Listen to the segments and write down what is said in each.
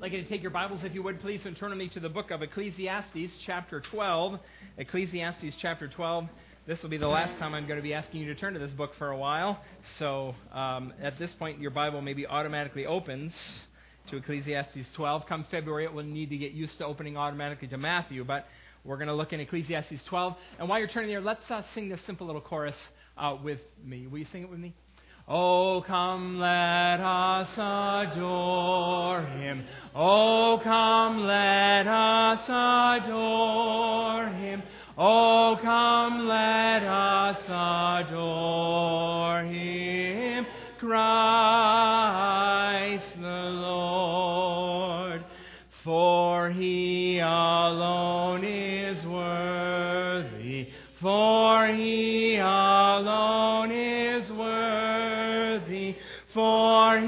Like you to take your Bibles, if you would, please, and turn with me to the book of Ecclesiastes, chapter 12. Ecclesiastes, chapter 12. This will be the last time I'm going to be asking you to turn to this book for a while. So um, at this point, your Bible maybe automatically opens to Ecclesiastes 12. Come February, it will need to get used to opening automatically to Matthew, but we're going to look in Ecclesiastes 12. And while you're turning there, let's uh, sing this simple little chorus uh, with me. Will you sing it with me? Oh, come, let us adore him. Oh, come, let us adore him. Oh, come, let us adore him. Christ the Lord. For he alone is worthy. For he alone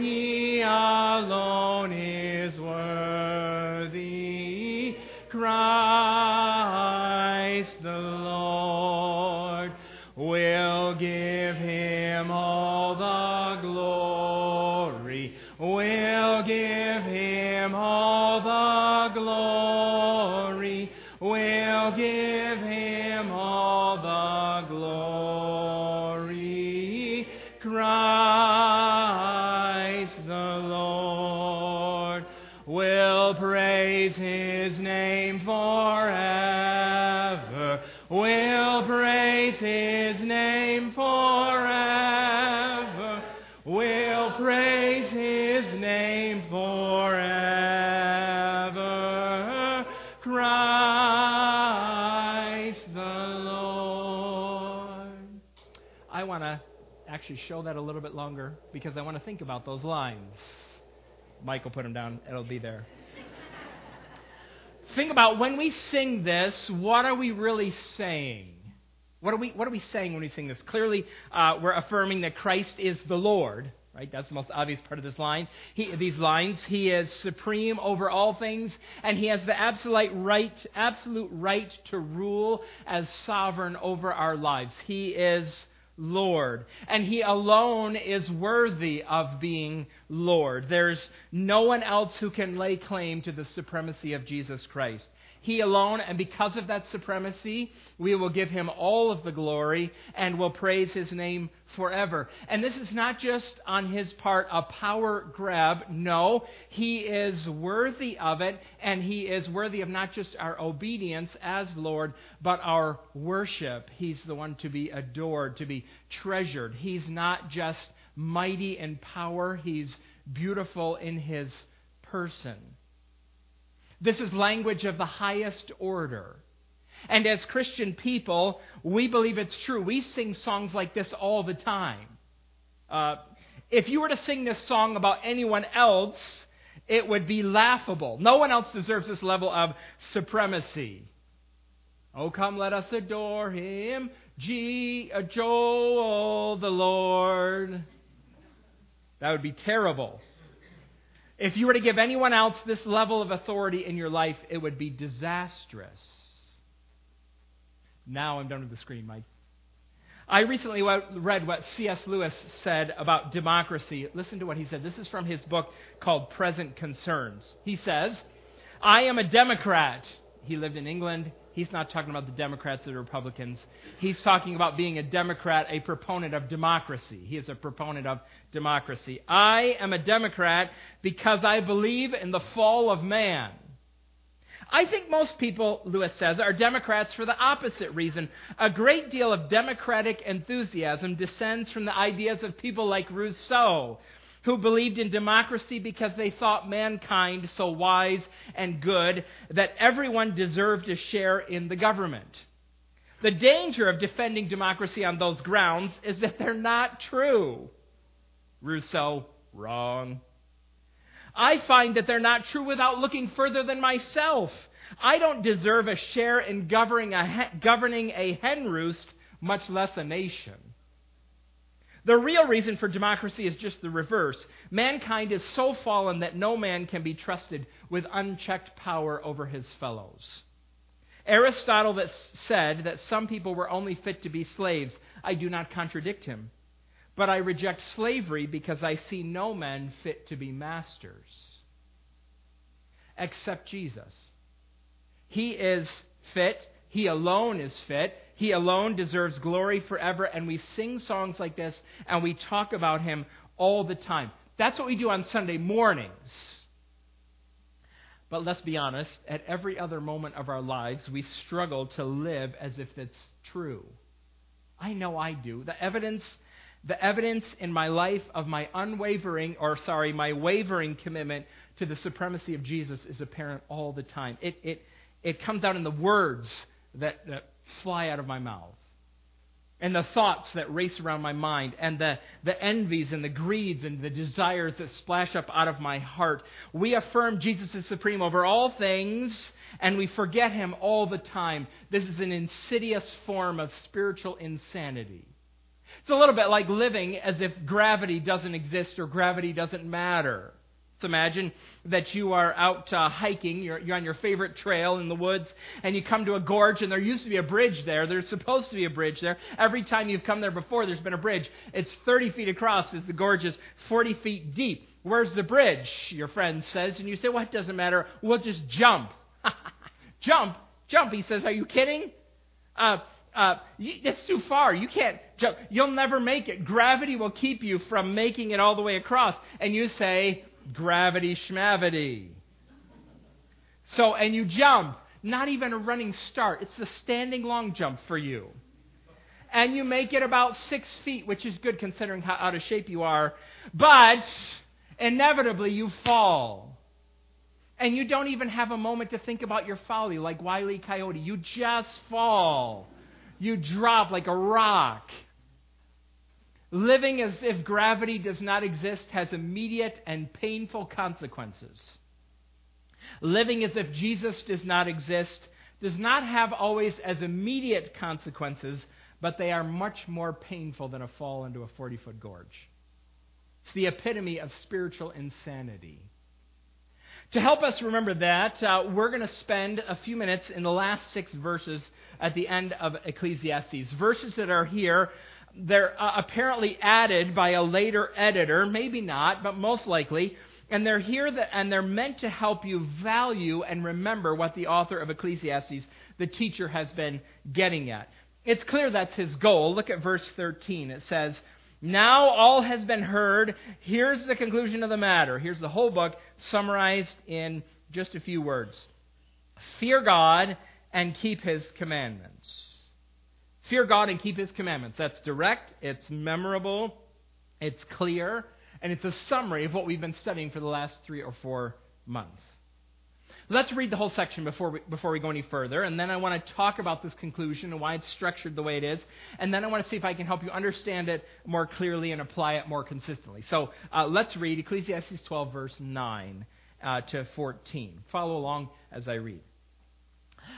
He alone is worthy. Christ the Lord will give him all the glory. Will give him all the glory. Will give him all the glory. Actually show that a little bit longer because I want to think about those lines. Michael put them down, it'll be there. think about when we sing this, what are we really saying? What are we, what are we saying when we sing this? Clearly, uh, we're affirming that Christ is the Lord, right? That's the most obvious part of this line. He, these lines, He is supreme over all things, and He has the absolute right, absolute right to rule as sovereign over our lives. He is Lord. And He alone is worthy of being Lord. There's no one else who can lay claim to the supremacy of Jesus Christ. He alone, and because of that supremacy, we will give Him all of the glory and will praise His name forever. And this is not just on His part a power grab. No, He is worthy of it, and He is worthy of not just our obedience as Lord, but our worship. He's the one to be adored, to be treasured. He's not just mighty in power, He's beautiful in His person. This is language of the highest order. And as Christian people, we believe it's true. We sing songs like this all the time. Uh, if you were to sing this song about anyone else, it would be laughable. No one else deserves this level of supremacy. Oh, come, let us adore him, G, uh, Joel the Lord. That would be terrible. If you were to give anyone else this level of authority in your life, it would be disastrous. Now I'm done with the screen, Mike. I recently read what C.S. Lewis said about democracy. Listen to what he said. This is from his book called Present Concerns. He says, I am a Democrat. He lived in England. He's not talking about the Democrats or the Republicans. He's talking about being a Democrat, a proponent of democracy. He is a proponent of democracy. I am a Democrat because I believe in the fall of man. I think most people, Lewis says, are Democrats for the opposite reason. A great deal of democratic enthusiasm descends from the ideas of people like Rousseau, who believed in democracy because they thought mankind so wise and good that everyone deserved a share in the government. The danger of defending democracy on those grounds is that they're not true. Rousseau, wrong. I find that they're not true without looking further than myself. I don't deserve a share in governing a, governing a hen roost, much less a nation. The real reason for democracy is just the reverse. Mankind is so fallen that no man can be trusted with unchecked power over his fellows. Aristotle that said that some people were only fit to be slaves. I do not contradict him. But I reject slavery because I see no men fit to be masters. except Jesus. He is fit. He alone is fit. He alone deserves glory forever. And we sing songs like this and we talk about him all the time. That's what we do on Sunday mornings. But let's be honest, at every other moment of our lives, we struggle to live as if it's true. I know I do. The evidence, the evidence in my life of my unwavering, or sorry, my wavering commitment to the supremacy of Jesus is apparent all the time. It, it, it comes out in the words that, that fly out of my mouth and the thoughts that race around my mind, and the, the envies and the greeds and the desires that splash up out of my heart. We affirm Jesus is supreme over all things, and we forget him all the time. This is an insidious form of spiritual insanity. It's a little bit like living as if gravity doesn't exist or gravity doesn't matter. Imagine that you are out uh, hiking, you're, you're on your favorite trail in the woods, and you come to a gorge, and there used to be a bridge there. There's supposed to be a bridge there. Every time you've come there before, there's been a bridge. It's 30 feet across, as the gorge is 40 feet deep. Where's the bridge? Your friend says, and you say, Well, it doesn't matter. We'll just jump. jump, jump. He says, Are you kidding? Uh, uh, it's too far. You can't jump. You'll never make it. Gravity will keep you from making it all the way across. And you say, gravity schmavity. So, and you jump, not even a running start. It's the standing long jump for you. And you make it about six feet, which is good considering how out of shape you are. But inevitably you fall. And you don't even have a moment to think about your folly like Wiley e. Coyote. You just fall. You drop like a rock. Living as if gravity does not exist has immediate and painful consequences. Living as if Jesus does not exist does not have always as immediate consequences, but they are much more painful than a fall into a 40 foot gorge. It's the epitome of spiritual insanity. To help us remember that, uh, we're going to spend a few minutes in the last six verses at the end of Ecclesiastes. Verses that are here they're uh, apparently added by a later editor, maybe not, but most likely. And they're here that, and they're meant to help you value and remember what the author of Ecclesiastes, the teacher, has been getting at. It's clear that's his goal. Look at verse 13. It says, Now all has been heard. Here's the conclusion of the matter. Here's the whole book summarized in just a few words Fear God and keep his commandments. Fear God and keep His commandments. That's direct, it's memorable, it's clear, and it's a summary of what we've been studying for the last three or four months. Let's read the whole section before we, before we go any further, and then I want to talk about this conclusion and why it's structured the way it is, and then I want to see if I can help you understand it more clearly and apply it more consistently. So uh, let's read Ecclesiastes 12, verse 9 uh, to 14. Follow along as I read.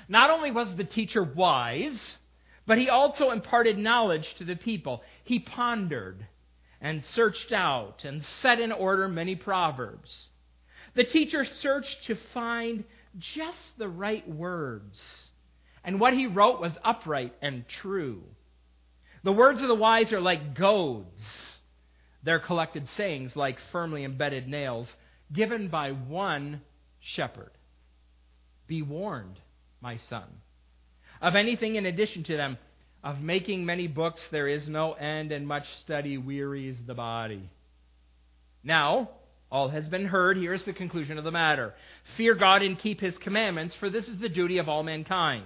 Not only was the teacher wise, but he also imparted knowledge to the people. He pondered and searched out and set in order many proverbs. The teacher searched to find just the right words. And what he wrote was upright and true. The words of the wise are like goads, their collected sayings like firmly embedded nails, given by one shepherd. Be warned, my son of anything in addition to them. Of making many books there is no end, and much study wearies the body. Now, all has been heard. Here is the conclusion of the matter Fear God and keep his commandments, for this is the duty of all mankind.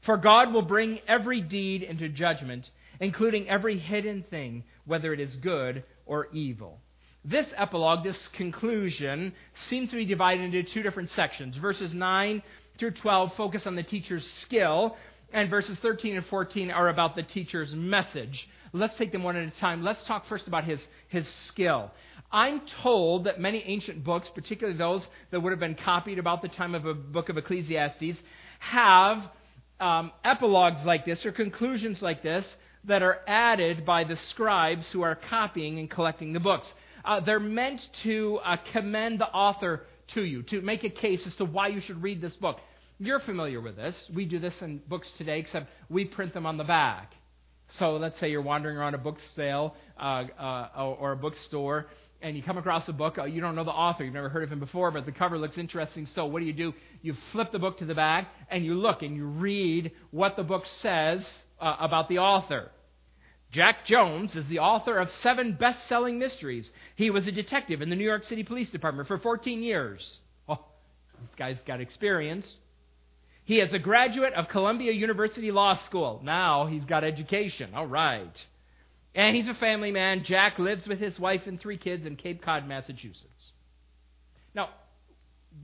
For God will bring every deed into judgment, including every hidden thing, whether it is good or evil. This epilogue, this conclusion, seems to be divided into two different sections. Verses 9 through 12 focus on the teacher's skill, and verses 13 and 14 are about the teacher's message. Let's take them one at a time. Let's talk first about his, his skill. I'm told that many ancient books, particularly those that would have been copied about the time of a book of Ecclesiastes, have um, epilogues like this or conclusions like this that are added by the scribes who are copying and collecting the books. Uh, they're meant to uh, commend the author to you, to make a case as to why you should read this book. You're familiar with this. We do this in books today, except we print them on the back. So let's say you're wandering around a book sale uh, uh, or a bookstore and you come across a book. Uh, you don't know the author, you've never heard of him before, but the cover looks interesting. So, what do you do? You flip the book to the back and you look and you read what the book says uh, about the author. Jack Jones is the author of seven best selling mysteries. He was a detective in the New York City Police Department for 14 years. Oh, this guy's got experience. He is a graduate of Columbia University Law School. Now he's got education. All right. And he's a family man. Jack lives with his wife and three kids in Cape Cod, Massachusetts. Now,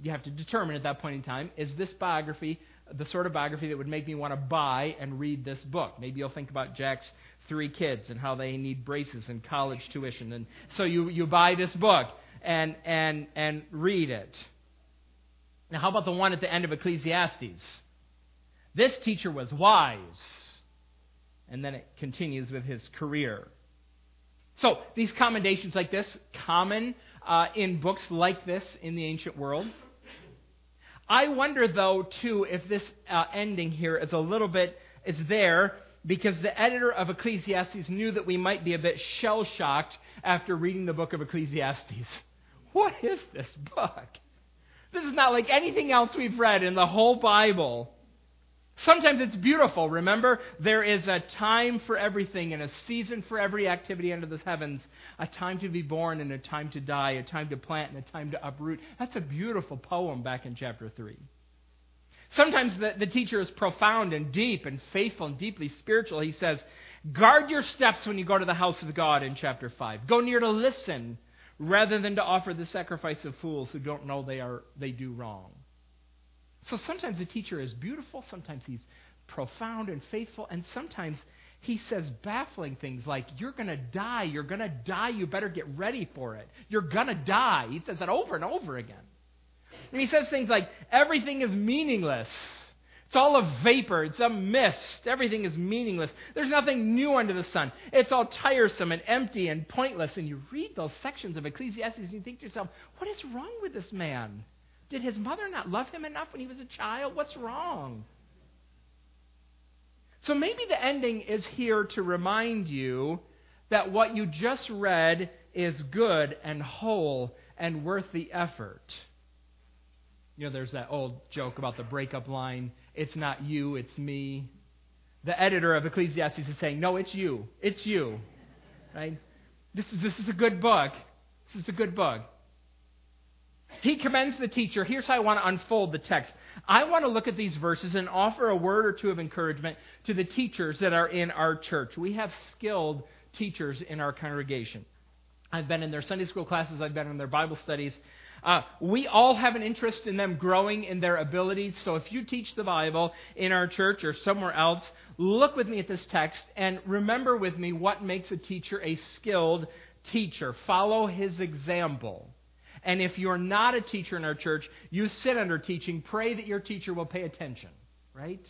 you have to determine at that point in time is this biography the sort of biography that would make me want to buy and read this book? Maybe you'll think about Jack's three kids and how they need braces and college tuition. And so you, you buy this book and, and, and read it. Now, how about the one at the end of Ecclesiastes? This teacher was wise. And then it continues with his career. So, these commendations like this, common uh, in books like this in the ancient world. I wonder, though, too, if this uh, ending here is a little bit, is there because the editor of Ecclesiastes knew that we might be a bit shell shocked after reading the book of Ecclesiastes. What is this book? This is not like anything else we've read in the whole Bible. Sometimes it's beautiful. Remember, there is a time for everything and a season for every activity under the heavens. A time to be born and a time to die, a time to plant and a time to uproot. That's a beautiful poem back in chapter 3. Sometimes the, the teacher is profound and deep and faithful and deeply spiritual. He says, Guard your steps when you go to the house of God in chapter 5. Go near to listen rather than to offer the sacrifice of fools who don't know they, are, they do wrong. So sometimes the teacher is beautiful, sometimes he's profound and faithful, and sometimes he says baffling things like, You're going to die, you're going to die, you better get ready for it. You're going to die. He says that over and over again. And he says things like, Everything is meaningless. It's all a vapor. It's a mist. Everything is meaningless. There's nothing new under the sun. It's all tiresome and empty and pointless. And you read those sections of Ecclesiastes and you think to yourself, what is wrong with this man? Did his mother not love him enough when he was a child? What's wrong? So maybe the ending is here to remind you that what you just read is good and whole and worth the effort. You know, there's that old joke about the breakup line it's not you, it's me. The editor of Ecclesiastes is saying, No, it's you. It's you. Right? This is, this is a good book. This is a good book. He commends the teacher. Here's how I want to unfold the text. I want to look at these verses and offer a word or two of encouragement to the teachers that are in our church. We have skilled teachers in our congregation. I've been in their Sunday school classes, I've been in their Bible studies. Uh, we all have an interest in them growing in their abilities. So if you teach the Bible in our church or somewhere else, look with me at this text and remember with me what makes a teacher a skilled teacher. Follow his example. And if you're not a teacher in our church, you sit under teaching. Pray that your teacher will pay attention, right?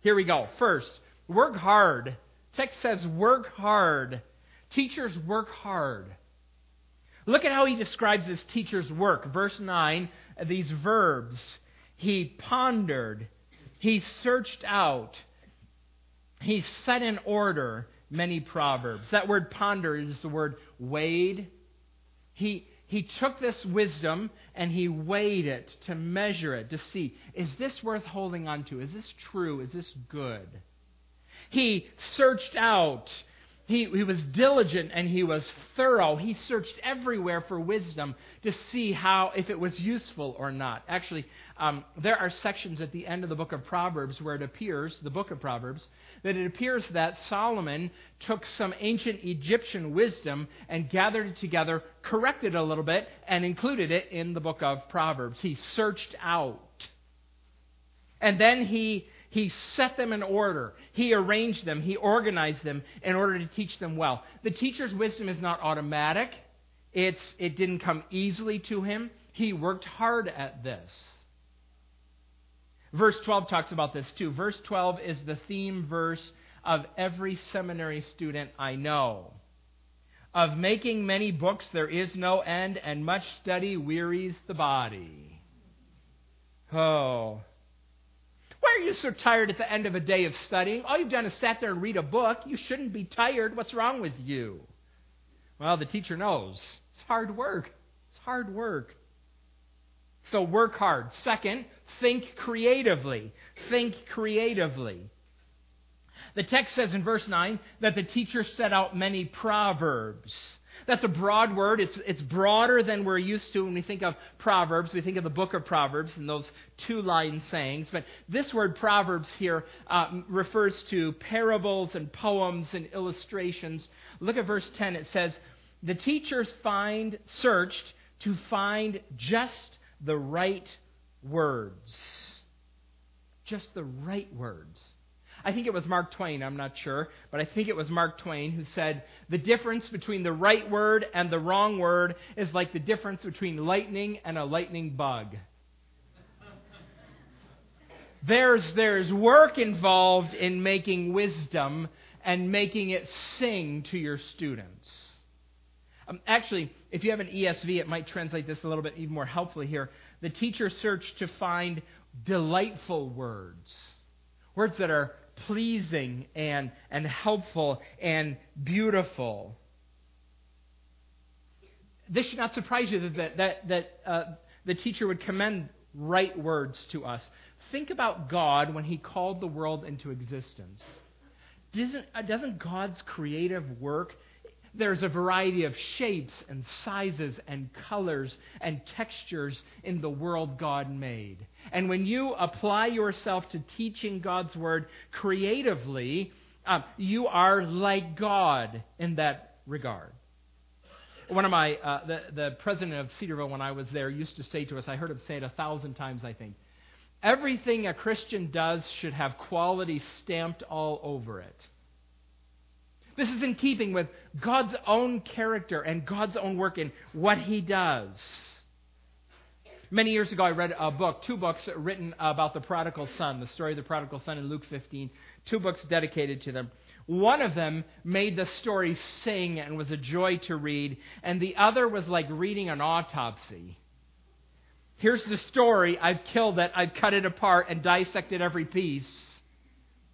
Here we go. First, work hard. Text says work hard. Teachers work hard. Look at how he describes his teacher's work. Verse 9, these verbs. He pondered, he searched out, he set in order many proverbs. That word ponder is the word weighed. He, he took this wisdom and he weighed it to measure it, to see is this worth holding on to? Is this true? Is this good? He searched out he, he was diligent and he was thorough. He searched everywhere for wisdom to see how, if it was useful or not. Actually, um, there are sections at the end of the book of Proverbs where it appears, the book of Proverbs, that it appears that Solomon took some ancient Egyptian wisdom and gathered it together, corrected it a little bit, and included it in the book of Proverbs. He searched out. And then he he set them in order. He arranged them. He organized them in order to teach them well. The teacher's wisdom is not automatic. It's, it didn't come easily to him. He worked hard at this. Verse 12 talks about this too. Verse 12 is the theme verse of every seminary student I know. Of making many books there is no end, and much study wearies the body. Oh, are you so tired at the end of a day of studying? All you've done is sat there and read a book. You shouldn't be tired. What's wrong with you? Well, the teacher knows. It's hard work. It's hard work. So work hard. Second, think creatively. Think creatively. The text says in verse 9 that the teacher set out many proverbs. That's a broad word. It's, it's broader than we're used to when we think of Proverbs. We think of the book of Proverbs and those two line sayings. But this word Proverbs here uh, refers to parables and poems and illustrations. Look at verse 10. It says, The teachers find, searched to find just the right words. Just the right words. I think it was Mark Twain, I'm not sure, but I think it was Mark Twain who said, The difference between the right word and the wrong word is like the difference between lightning and a lightning bug. there's, there's work involved in making wisdom and making it sing to your students. Um, actually, if you have an ESV, it might translate this a little bit even more helpfully here. The teacher searched to find delightful words, words that are pleasing and, and helpful and beautiful. This should not surprise you that, that, that uh, the teacher would commend right words to us. Think about God when He called the world into existence. Doesn't, uh, doesn't God's creative work there's a variety of shapes and sizes and colors and textures in the world God made. And when you apply yourself to teaching God's Word creatively, um, you are like God in that regard. One of my, uh, the, the president of Cedarville, when I was there, used to say to us, I heard him say it a thousand times, I think, everything a Christian does should have quality stamped all over it. This is in keeping with God's own character and God's own work in what He does. Many years ago, I read a book, two books written about the prodigal son, the story of the prodigal son in Luke 15, two books dedicated to them. One of them made the story sing and was a joy to read, and the other was like reading an autopsy. Here's the story. I've killed it, I've cut it apart and dissected every piece.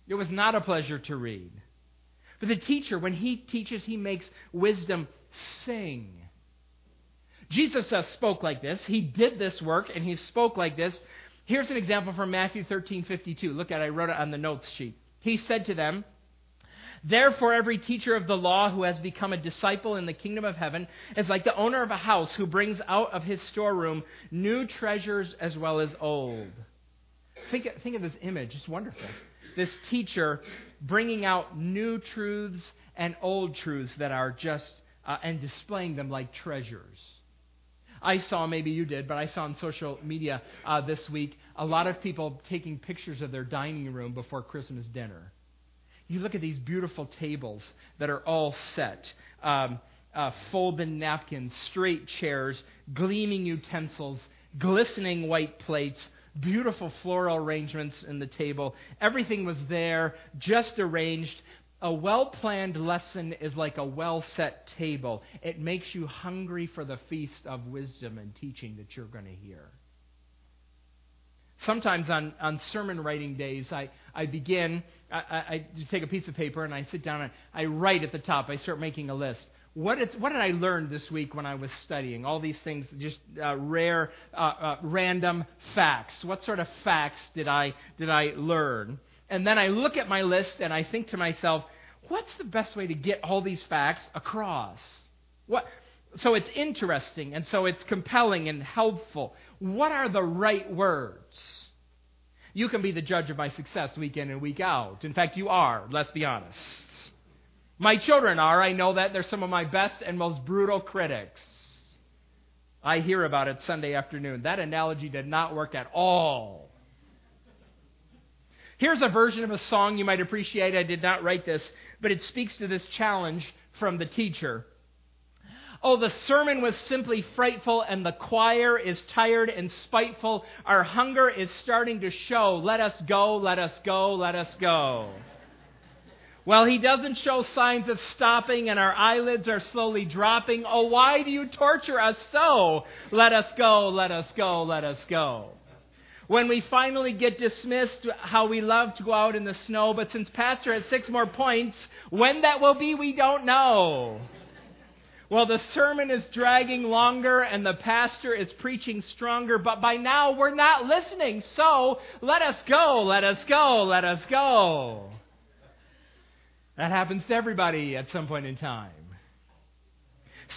It was not a pleasure to read. But the teacher, when he teaches, he makes wisdom sing. Jesus uh, spoke like this. He did this work and he spoke like this. Here's an example from Matthew 13 52. Look at it, I wrote it on the notes sheet. He said to them, Therefore, every teacher of the law who has become a disciple in the kingdom of heaven is like the owner of a house who brings out of his storeroom new treasures as well as old. Think, think of this image, it's wonderful. This teacher bringing out new truths and old truths that are just, uh, and displaying them like treasures. I saw, maybe you did, but I saw on social media uh, this week a lot of people taking pictures of their dining room before Christmas dinner. You look at these beautiful tables that are all set. Um, uh, folded napkins, straight chairs, gleaming utensils, glistening white plates, beautiful floral arrangements in the table. Everything was there, just arranged. A well planned lesson is like a well set table. It makes you hungry for the feast of wisdom and teaching that you're going to hear. Sometimes on, on sermon writing days, I, I begin, I, I, I take a piece of paper and I sit down and I write at the top. I start making a list what, what did I learn this week when I was studying? All these things, just uh, rare, uh, uh, random facts. What sort of facts did I, did I learn? And then I look at my list and I think to myself, what's the best way to get all these facts across? What, so it's interesting and so it's compelling and helpful. What are the right words? You can be the judge of my success week in and week out. In fact, you are, let's be honest. My children are. I know that. They're some of my best and most brutal critics. I hear about it Sunday afternoon. That analogy did not work at all. Here's a version of a song you might appreciate. I did not write this, but it speaks to this challenge from the teacher. Oh, the sermon was simply frightful, and the choir is tired and spiteful. Our hunger is starting to show. Let us go, let us go, let us go. Well, he doesn't show signs of stopping and our eyelids are slowly dropping. Oh, why do you torture us so? Let us go, let us go, let us go. When we finally get dismissed, how we love to go out in the snow, but since Pastor has six more points, when that will be, we don't know. Well, the sermon is dragging longer and the pastor is preaching stronger, but by now we're not listening. So let us go, let us go, let us go. That happens to everybody at some point in time.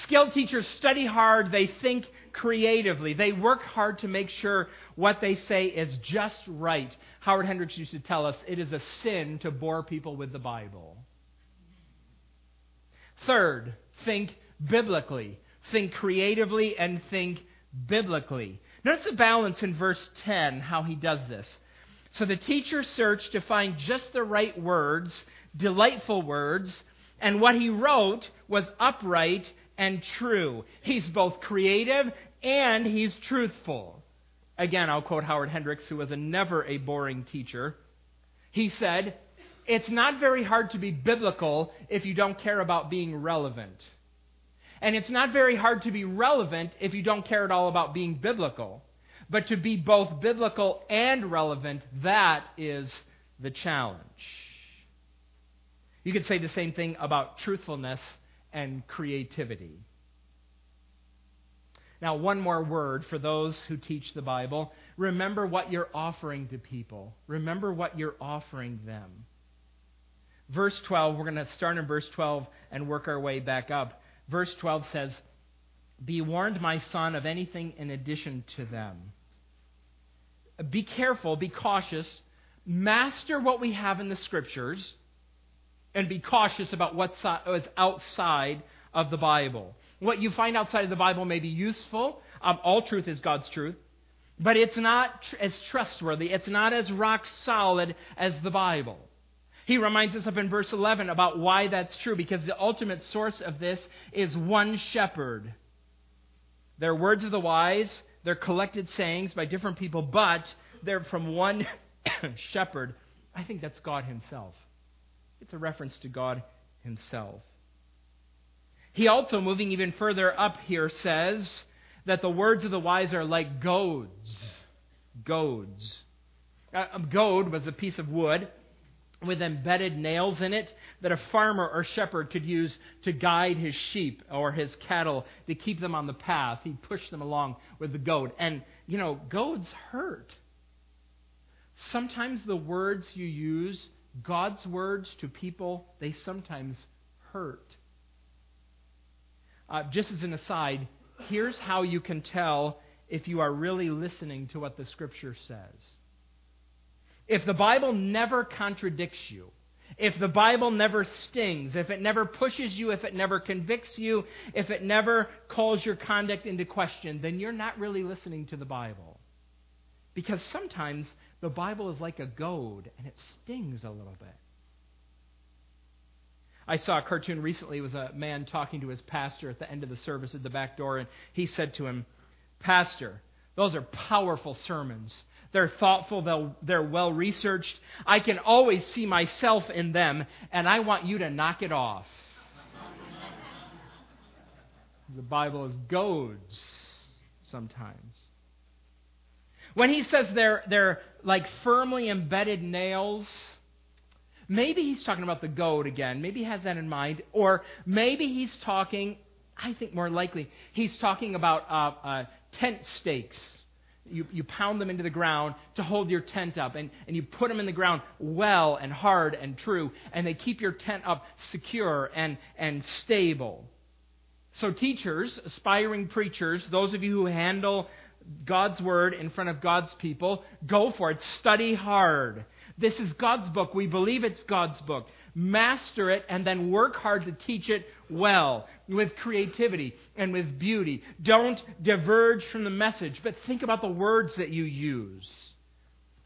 Skilled teachers study hard, they think creatively, they work hard to make sure what they say is just right. Howard Hendricks used to tell us it is a sin to bore people with the Bible. Third, think biblically. Think creatively and think biblically. Notice the balance in verse 10, how he does this. So the teacher searched to find just the right words, delightful words, and what he wrote was upright and true. He's both creative and he's truthful. Again, I'll quote Howard Hendricks, who was a never a boring teacher. He said, It's not very hard to be biblical if you don't care about being relevant. And it's not very hard to be relevant if you don't care at all about being biblical. But to be both biblical and relevant, that is the challenge. You could say the same thing about truthfulness and creativity. Now, one more word for those who teach the Bible. Remember what you're offering to people. Remember what you're offering them. Verse 12, we're going to start in verse 12 and work our way back up. Verse 12 says, Be warned, my son, of anything in addition to them. Be careful, be cautious, master what we have in the Scriptures, and be cautious about what's outside of the Bible. What you find outside of the Bible may be useful. Um, all truth is God's truth. But it's not tr- as trustworthy. It's not as rock solid as the Bible. He reminds us of in verse 11 about why that's true, because the ultimate source of this is one shepherd. They're words of the wise, they're collected sayings by different people, but they're from one shepherd. I think that's God Himself. It's a reference to God Himself. He also, moving even further up here, says that the words of the wise are like goads. Goads. A goad was a piece of wood with embedded nails in it that a farmer or shepherd could use to guide his sheep or his cattle to keep them on the path. He'd push them along with the goad. And, you know, goads hurt. Sometimes the words you use, God's words to people, they sometimes hurt. Uh, just as an aside, here's how you can tell if you are really listening to what the Scripture says. If the Bible never contradicts you, if the Bible never stings, if it never pushes you, if it never convicts you, if it never calls your conduct into question, then you're not really listening to the Bible. Because sometimes the Bible is like a goad and it stings a little bit. I saw a cartoon recently with a man talking to his pastor at the end of the service at the back door, and he said to him, Pastor, those are powerful sermons. They're thoughtful, they're well researched. I can always see myself in them, and I want you to knock it off. the Bible is goads sometimes. When he says they're, they're like firmly embedded nails, maybe he's talking about the goad again. Maybe he has that in mind. Or maybe he's talking, I think more likely, he's talking about uh, uh, tent stakes you, you pound them into the ground to hold your tent up, and, and you put them in the ground well and hard and true, and they keep your tent up secure and, and stable. So, teachers, aspiring preachers, those of you who handle God's word in front of God's people, go for it. Study hard. This is God's book. We believe it's God's book. Master it and then work hard to teach it well with creativity and with beauty. Don't diverge from the message, but think about the words that you use.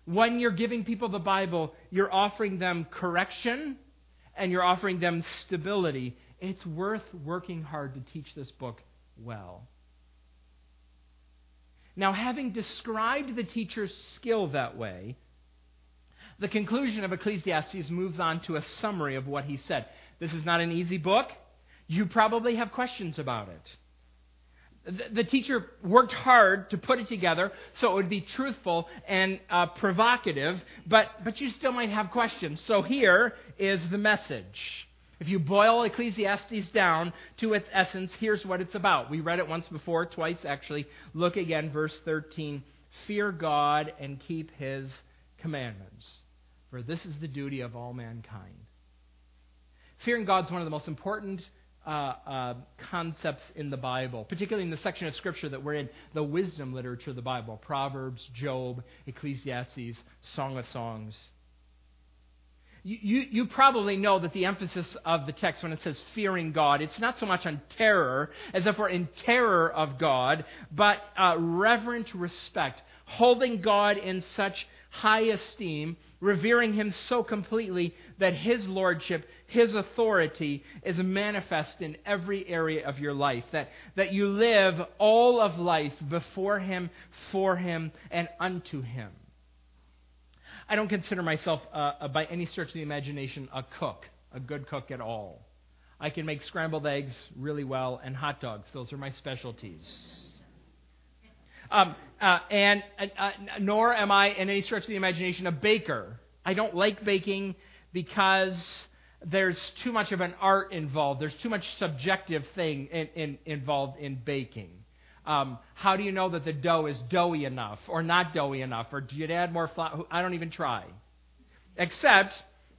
When you're giving people the Bible, you're offering them correction and you're offering them stability. It's worth working hard to teach this book well. Now, having described the teacher's skill that way, the conclusion of Ecclesiastes moves on to a summary of what he said. This is not an easy book. You probably have questions about it. The, teacher worked hard to put it together so it would be truthful and uh, provocative, but, but you still might have questions. So here is the message. If you boil Ecclesiastes down to its essence, here's what it's about. We read it once before, twice actually. Look again, verse 13. Fear God and keep his commandments, for this is the duty of all mankind. Fearing God is one of the most important uh, uh, concepts in the Bible, particularly in the section of Scripture that we're in, the wisdom literature of the Bible Proverbs, Job, Ecclesiastes, Song of Songs. You, you, you, probably know that the emphasis of the text when it says fearing God, it's not so much on terror, as if we're in terror of God, but uh, reverent respect, holding God in such high esteem, revering him so completely that his lordship, his authority is manifest in every area of your life. That, that you live all of life before him, for him, and unto him. I don't consider myself, uh, by any stretch of the imagination, a cook, a good cook at all. I can make scrambled eggs really well and hot dogs. Those are my specialties. Um, uh, and uh, uh, nor am I, in any stretch of the imagination, a baker. I don't like baking because there's too much of an art involved. There's too much subjective thing in, in, involved in baking. Um, how do you know that the dough is doughy enough or not doughy enough? Or do you add more flour? I don't even try. Except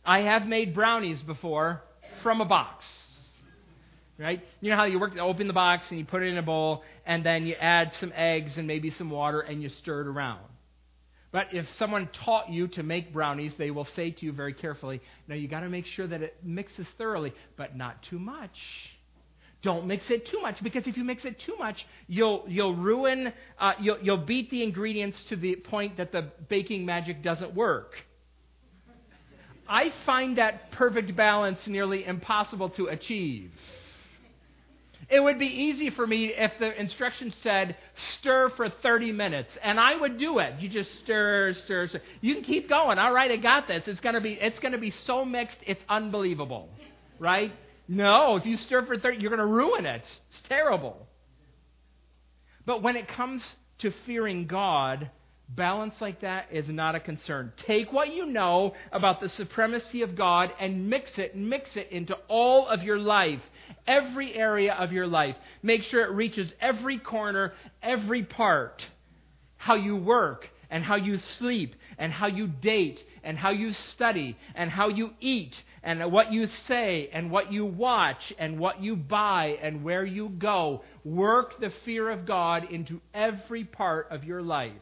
I have made brownies before from a box right? You know how you work, open the box and you put it in a bowl, and then you add some eggs and maybe some water and you stir it around. But if someone taught you to make brownies, they will say to you very carefully, "Now you got to make sure that it mixes thoroughly, but not too much." Don't mix it too much because if you mix it too much, you'll you'll ruin, uh, you'll you'll beat the ingredients to the point that the baking magic doesn't work. I find that perfect balance nearly impossible to achieve. It would be easy for me if the instructions said stir for 30 minutes, and I would do it. You just stir, stir, stir. You can keep going. All right, I got this. It's gonna be it's gonna be so mixed, it's unbelievable, right? No, if you stir for 30, you're gonna ruin it. It's terrible. But when it comes to fearing God, Balance like that is not a concern. Take what you know about the supremacy of God and mix it, mix it into all of your life, every area of your life. Make sure it reaches every corner, every part. How you work and how you sleep and how you date and how you study and how you eat and what you say and what you watch and what you buy and where you go. Work the fear of God into every part of your life.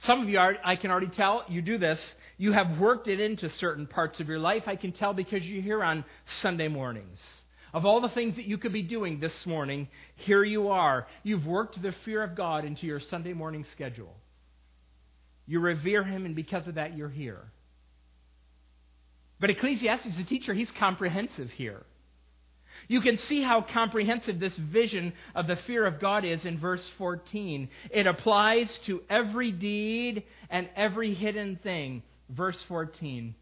Some of you are, I can already tell, you do this. You have worked it into certain parts of your life. I can tell because you're here on Sunday mornings. Of all the things that you could be doing this morning, here you are. You've worked the fear of God into your Sunday morning schedule. You revere Him, and because of that, you're here. But Ecclesiastes, the teacher, he's comprehensive here. You can see how comprehensive this vision of the fear of God is in verse 14. It applies to every deed and every hidden thing. Verse 14.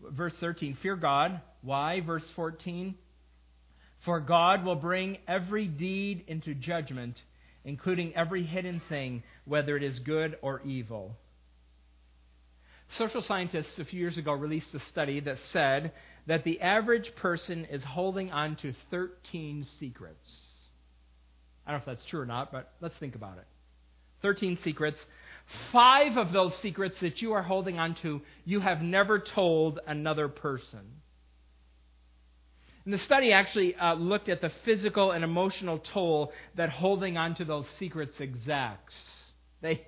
Verse 13. Fear God. Why? Verse 14. For God will bring every deed into judgment, including every hidden thing, whether it is good or evil. Social scientists a few years ago released a study that said that the average person is holding on to 13 secrets. I don't know if that's true or not, but let's think about it. 13 secrets. Five of those secrets that you are holding on to, you have never told another person. And the study actually uh, looked at the physical and emotional toll that holding on to those secrets exacts. They,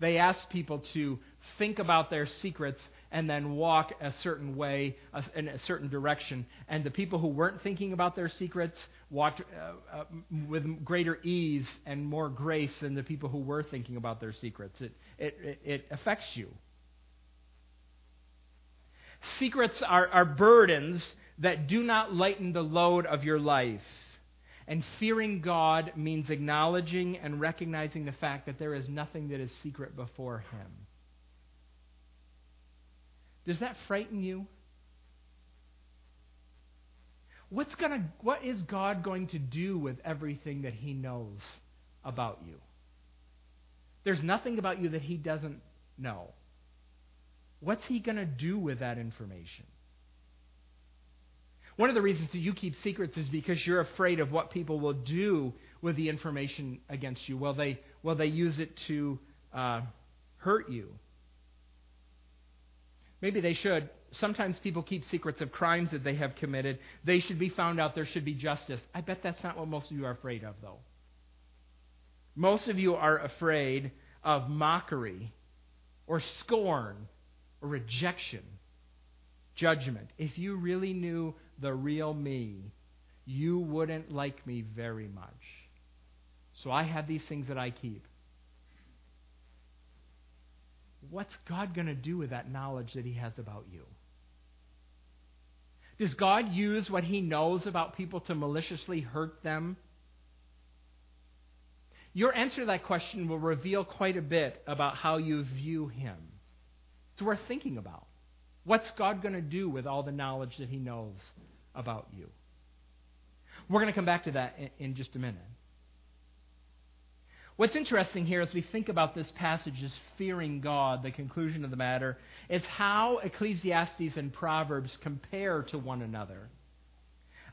they asked people to think about their secrets and then walk a certain way, in a certain direction. And the people who weren't thinking about their secrets walked uh, uh, with greater ease and more grace than the people who were thinking about their secrets. It, it, it affects you. Secrets are, are burdens that do not lighten the load of your life. And fearing God means acknowledging and recognizing the fact that there is nothing that is secret before Him. Does that frighten you? What's gonna, what is God going to do with everything that He knows about you? There's nothing about you that He doesn't know. What's He going to do with that information? One of the reasons that you keep secrets is because you're afraid of what people will do with the information against you. Will they, will they use it to uh, hurt you? Maybe they should. Sometimes people keep secrets of crimes that they have committed. They should be found out. There should be justice. I bet that's not what most of you are afraid of, though. Most of you are afraid of mockery or scorn or rejection, judgment. If you really knew the real me, you wouldn't like me very much. So I have these things that I keep. What's God going to do with that knowledge that He has about you? Does God use what He knows about people to maliciously hurt them? Your answer to that question will reveal quite a bit about how you view Him. It's worth thinking about. What's God going to do with all the knowledge that He knows about you? We're going to come back to that in, in just a minute. What's interesting here as we think about this passage is fearing God, the conclusion of the matter, is how Ecclesiastes and Proverbs compare to one another.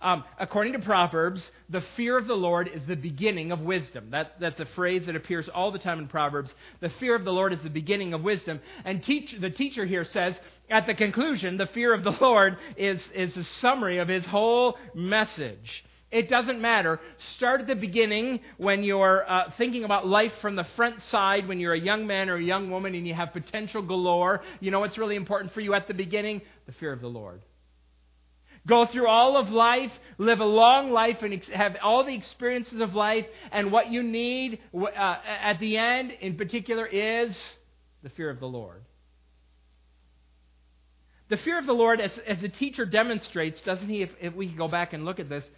Um, according to Proverbs, the fear of the Lord is the beginning of wisdom. That, that's a phrase that appears all the time in Proverbs. The fear of the Lord is the beginning of wisdom. And teach, the teacher here says, at the conclusion, the fear of the Lord is, is a summary of his whole message. It doesn't matter. Start at the beginning when you're uh, thinking about life from the front side, when you're a young man or a young woman and you have potential galore. You know what's really important for you at the beginning? The fear of the Lord. Go through all of life, live a long life, and ex- have all the experiences of life, and what you need uh, at the end, in particular, is the fear of the Lord. The fear of the Lord, as, as the teacher demonstrates, doesn't he? If, if we can go back and look at this,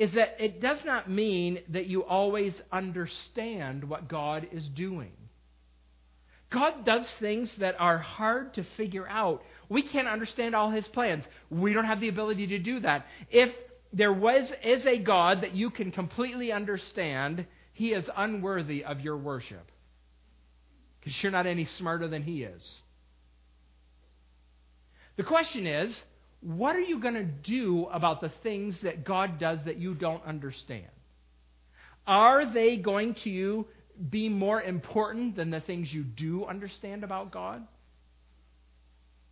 is that it does not mean that you always understand what God is doing. God does things that are hard to figure out. We can't understand all his plans. We don't have the ability to do that. If there was is a God that you can completely understand, he is unworthy of your worship. Because you're not any smarter than he is. The question is, what are you going to do about the things that God does that you don't understand? Are they going to you be more important than the things you do understand about God?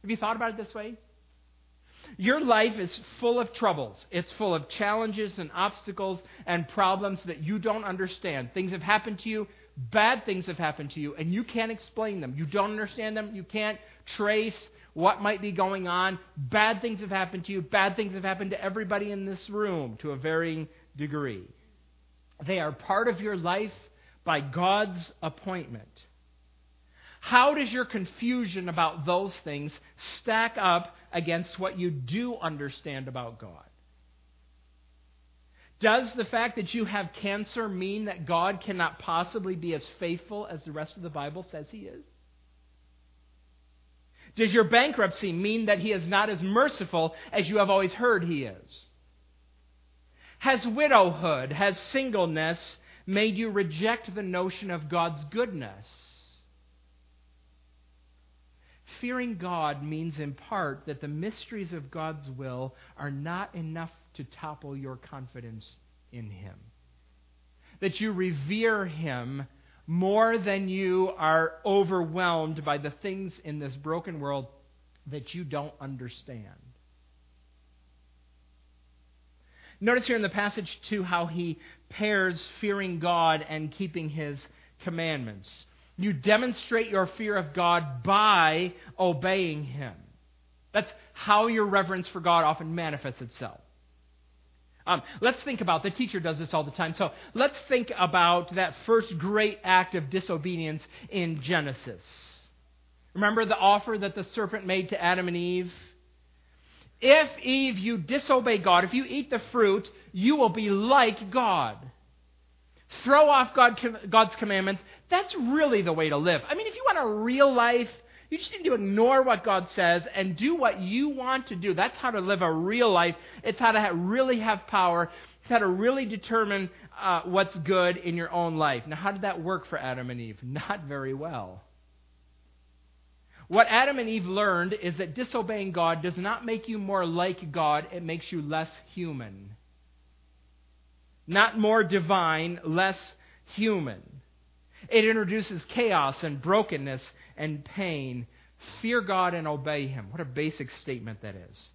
Have you thought about it this way? Your life is full of troubles. It's full of challenges and obstacles and problems that you don't understand. Things have happened to you, bad things have happened to you, and you can't explain them. You don't understand them. You can't trace what might be going on. Bad things have happened to you. Bad things have happened to everybody in this room to a varying degree. They are part of your life by God's appointment. How does your confusion about those things stack up against what you do understand about God? Does the fact that you have cancer mean that God cannot possibly be as faithful as the rest of the Bible says he is? Does your bankruptcy mean that he is not as merciful as you have always heard he is? Has widowhood, has singleness made you reject the notion of God's goodness? Fearing God means, in part, that the mysteries of God's will are not enough to topple your confidence in Him. That you revere Him more than you are overwhelmed by the things in this broken world that you don't understand. Notice here in the passage, too, how he pairs fearing God and keeping his commandments. You demonstrate your fear of God by obeying him. That's how your reverence for God often manifests itself. Um, let's think about, the teacher does this all the time. So let's think about that first great act of disobedience in Genesis. Remember the offer that the serpent made to Adam and Eve? If, Eve, you disobey God, if you eat the fruit, you will be like God. Throw off God, God's commandments. That's really the way to live. I mean, if you want a real life, you just need to ignore what God says and do what you want to do. That's how to live a real life. It's how to really have power. It's how to really determine uh, what's good in your own life. Now, how did that work for Adam and Eve? Not very well. What Adam and Eve learned is that disobeying God does not make you more like God, it makes you less human. Not more divine, less human. It introduces chaos and brokenness and pain. Fear God and obey Him. What a basic statement that is.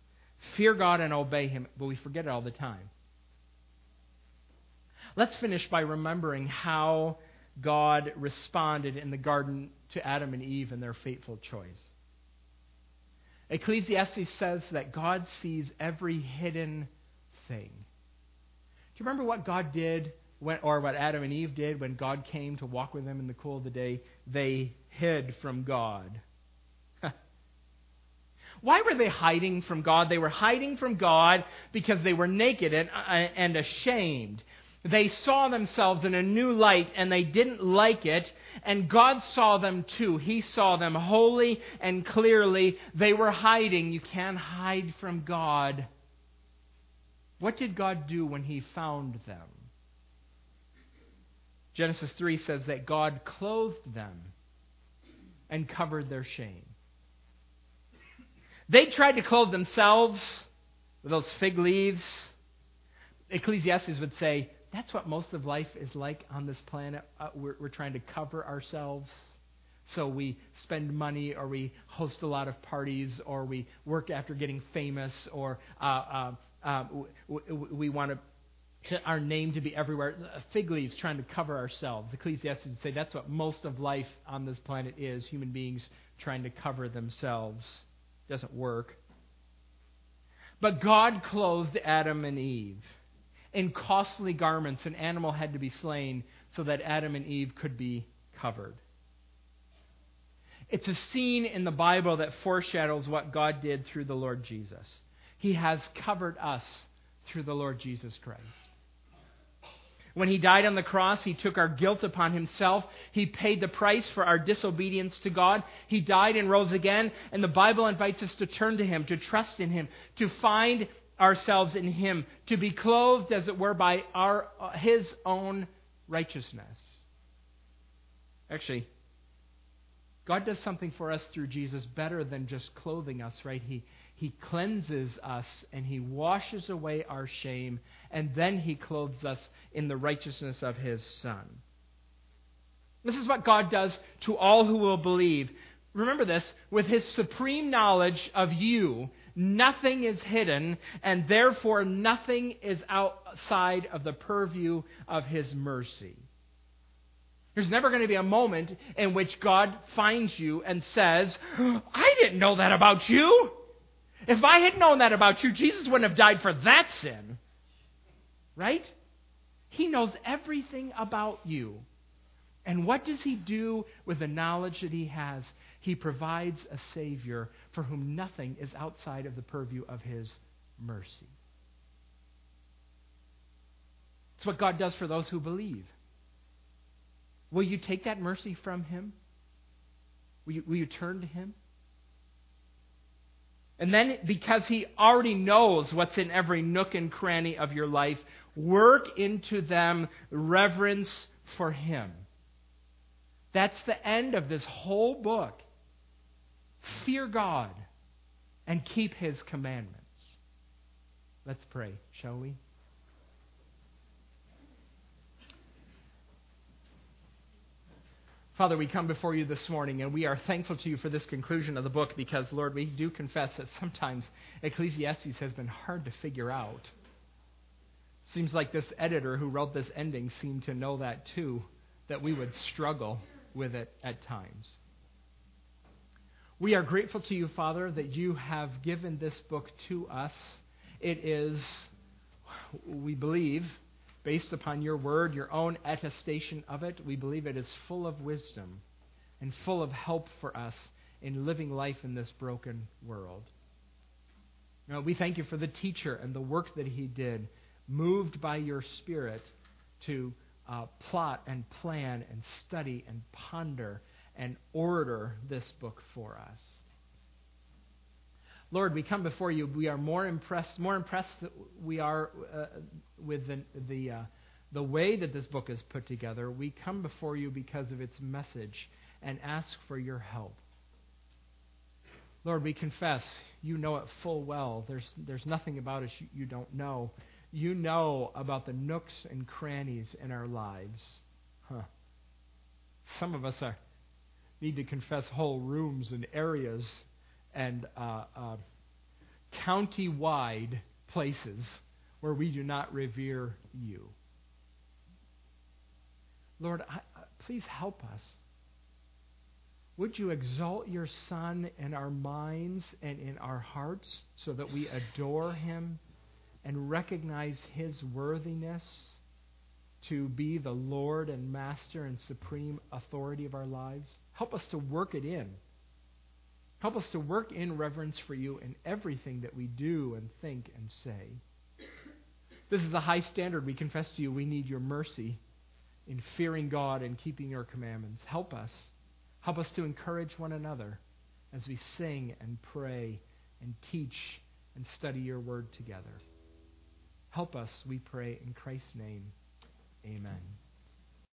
Fear God and obey Him, but we forget it all the time. Let's finish by remembering how God responded in the garden to Adam and Eve and their fateful choice. Ecclesiastes says that God sees every hidden thing. Do you remember what God did, when, or what Adam and Eve did when God came to walk with them in the cool of the day? They hid from God. Why were they hiding from God? They were hiding from God because they were naked and, uh, and ashamed. They saw themselves in a new light and they didn't like it, and God saw them too. He saw them wholly and clearly. They were hiding. You can't hide from God. What did God do when He found them? Genesis 3 says that God clothed them and covered their shame. They tried to clothe themselves with those fig leaves. Ecclesiastes would say that's what most of life is like on this planet. Uh, we're, we're trying to cover ourselves. So we spend money, or we host a lot of parties, or we work after getting famous, or uh, uh, uh, we, we, want to, our name to be everywhere. Fig leaves trying to cover ourselves. Ecclesiastes would say that's what most of life on this planet is human beings trying to cover themselves. Doesn't work. But God clothed Adam and Eve in costly garments, an animal had to be slain so that Adam and Eve could be covered. It's a scene in the Bible that foreshadows what God did through the Lord Jesus. He has covered us through the Lord Jesus Christ. When he died on the cross, he took our guilt upon himself. He paid the price for our disobedience to God. He died and rose again. And the Bible invites us to turn to him, to trust in him, to find ourselves in Him, to be clothed, as it were, by our, uh, His own righteousness. Actually, God does something for us through Jesus better than just clothing us, right? He, he cleanses us and He washes away our shame, and then He clothes us in the righteousness of His Son. This is what God does to all who will believe. Remember this with His supreme knowledge of you, Nothing is hidden, and therefore nothing is outside of the purview of His mercy. There's never going to be a moment in which God finds you and says, I didn't know that about you. If I had known that about you, Jesus wouldn't have died for that sin. Right? He knows everything about you. And what does he do with the knowledge that he has? He provides a Savior for whom nothing is outside of the purview of his mercy. It's what God does for those who believe. Will you take that mercy from him? Will you, will you turn to him? And then, because he already knows what's in every nook and cranny of your life, work into them reverence for him. That's the end of this whole book. Fear God and keep his commandments. Let's pray, shall we? Father, we come before you this morning and we are thankful to you for this conclusion of the book because, Lord, we do confess that sometimes Ecclesiastes has been hard to figure out. Seems like this editor who wrote this ending seemed to know that too, that we would struggle with it at times. We are grateful to you, Father, that you have given this book to us. It is, we believe, based upon your word, your own attestation of it, we believe it is full of wisdom and full of help for us in living life in this broken world. Now, we thank you for the teacher and the work that he did, moved by your Spirit to uh, plot and plan and study and ponder and order this book for us. Lord, we come before you. We are more impressed, more impressed that we are uh, with the the, uh, the way that this book is put together. We come before you because of its message and ask for your help. Lord, we confess you know it full well. There's, there's nothing about us you, you don't know. You know about the nooks and crannies in our lives. Huh. Some of us are, need to confess whole rooms and areas and uh, uh, county wide places where we do not revere you. Lord, I, please help us. Would you exalt your Son in our minds and in our hearts so that we adore him and recognize his worthiness to be the Lord and Master and supreme authority of our lives? Help us to work it in. Help us to work in reverence for you in everything that we do and think and say. This is a high standard. We confess to you we need your mercy in fearing God and keeping your commandments. Help us. Help us to encourage one another as we sing and pray and teach and study your word together. Help us, we pray, in Christ's name. Amen.